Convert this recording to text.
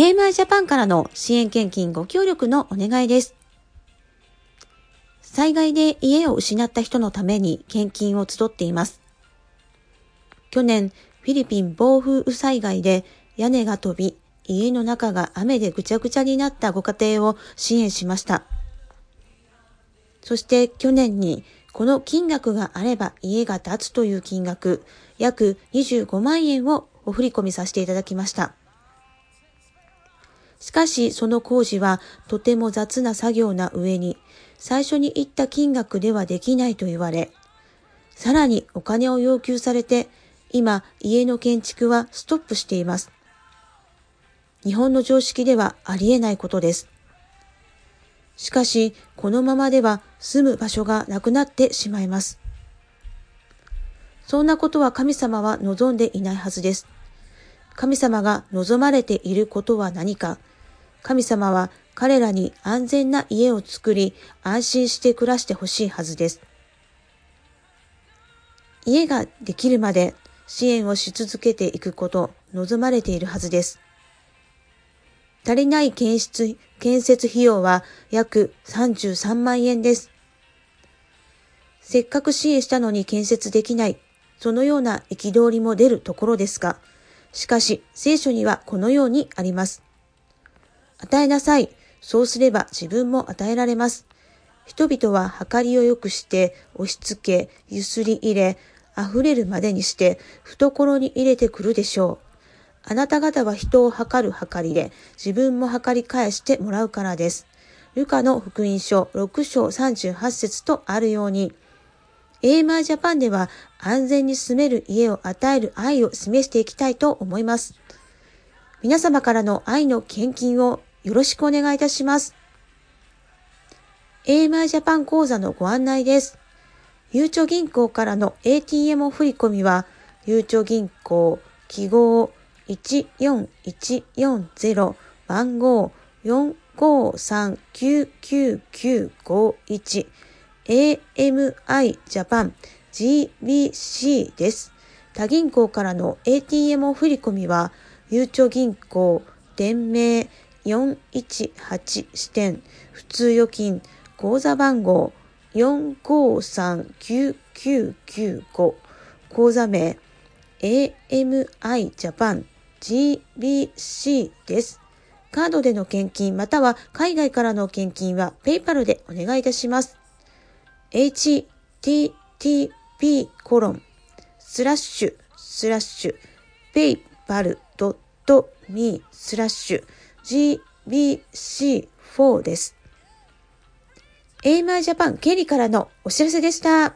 AMI ジャパンからの支援献金ご協力のお願いです。災害で家を失った人のために献金を集っています。去年、フィリピン暴風雨災害で屋根が飛び、家の中が雨でぐちゃぐちゃになったご家庭を支援しました。そして去年にこの金額があれば家が建つという金額、約25万円をお振り込みさせていただきました。しかしその工事はとても雑な作業な上に、最初に言った金額ではできないと言われ、さらにお金を要求されて、今家の建築はストップしています。日本の常識ではありえないことです。しかし、このままでは住む場所がなくなってしまいます。そんなことは神様は望んでいないはずです。神様が望まれていることは何か。神様は彼らに安全な家を作り、安心して暮らしてほしいはずです。家ができるまで支援をし続けていくこと、望まれているはずです。足りない建設建設費用は約33万円です。せっかく支援したのに建設できない、そのような憤りも出るところですが、しかし聖書にはこのようにあります。与えなさい。そうすれば自分も与えられます。人々は計りを良くして押し付け、ゆすり入れ、溢れるまでにして懐に入れてくるでしょう。あなた方は人を測る計りで自分も測り返してもらうからです。ルカの福音書6章38節とあるように、エーマージャパンでは安全に住める家を与える愛を示していきたいと思います。皆様からの愛の献金をよろしくお願いいたします。エーマージャパン講座のご案内です。ゆうちょ銀行からの ATM 振込は、ゆうちょ銀行記号14140番号453-99951 AMI ジャパン GBC です。他銀行からの ATM 振込は、ゆうちょ銀行、店名418支店、普通預金、口座番号453-9995、口座名 AMI ジャパン GBC です。カードでの献金または海外からの献金は PayPal でお願いいたします。http コロンスラッシュスラッシュ paypal.me スラッシュ gbc4 です。エイマージャパンケリからのお知らせでした。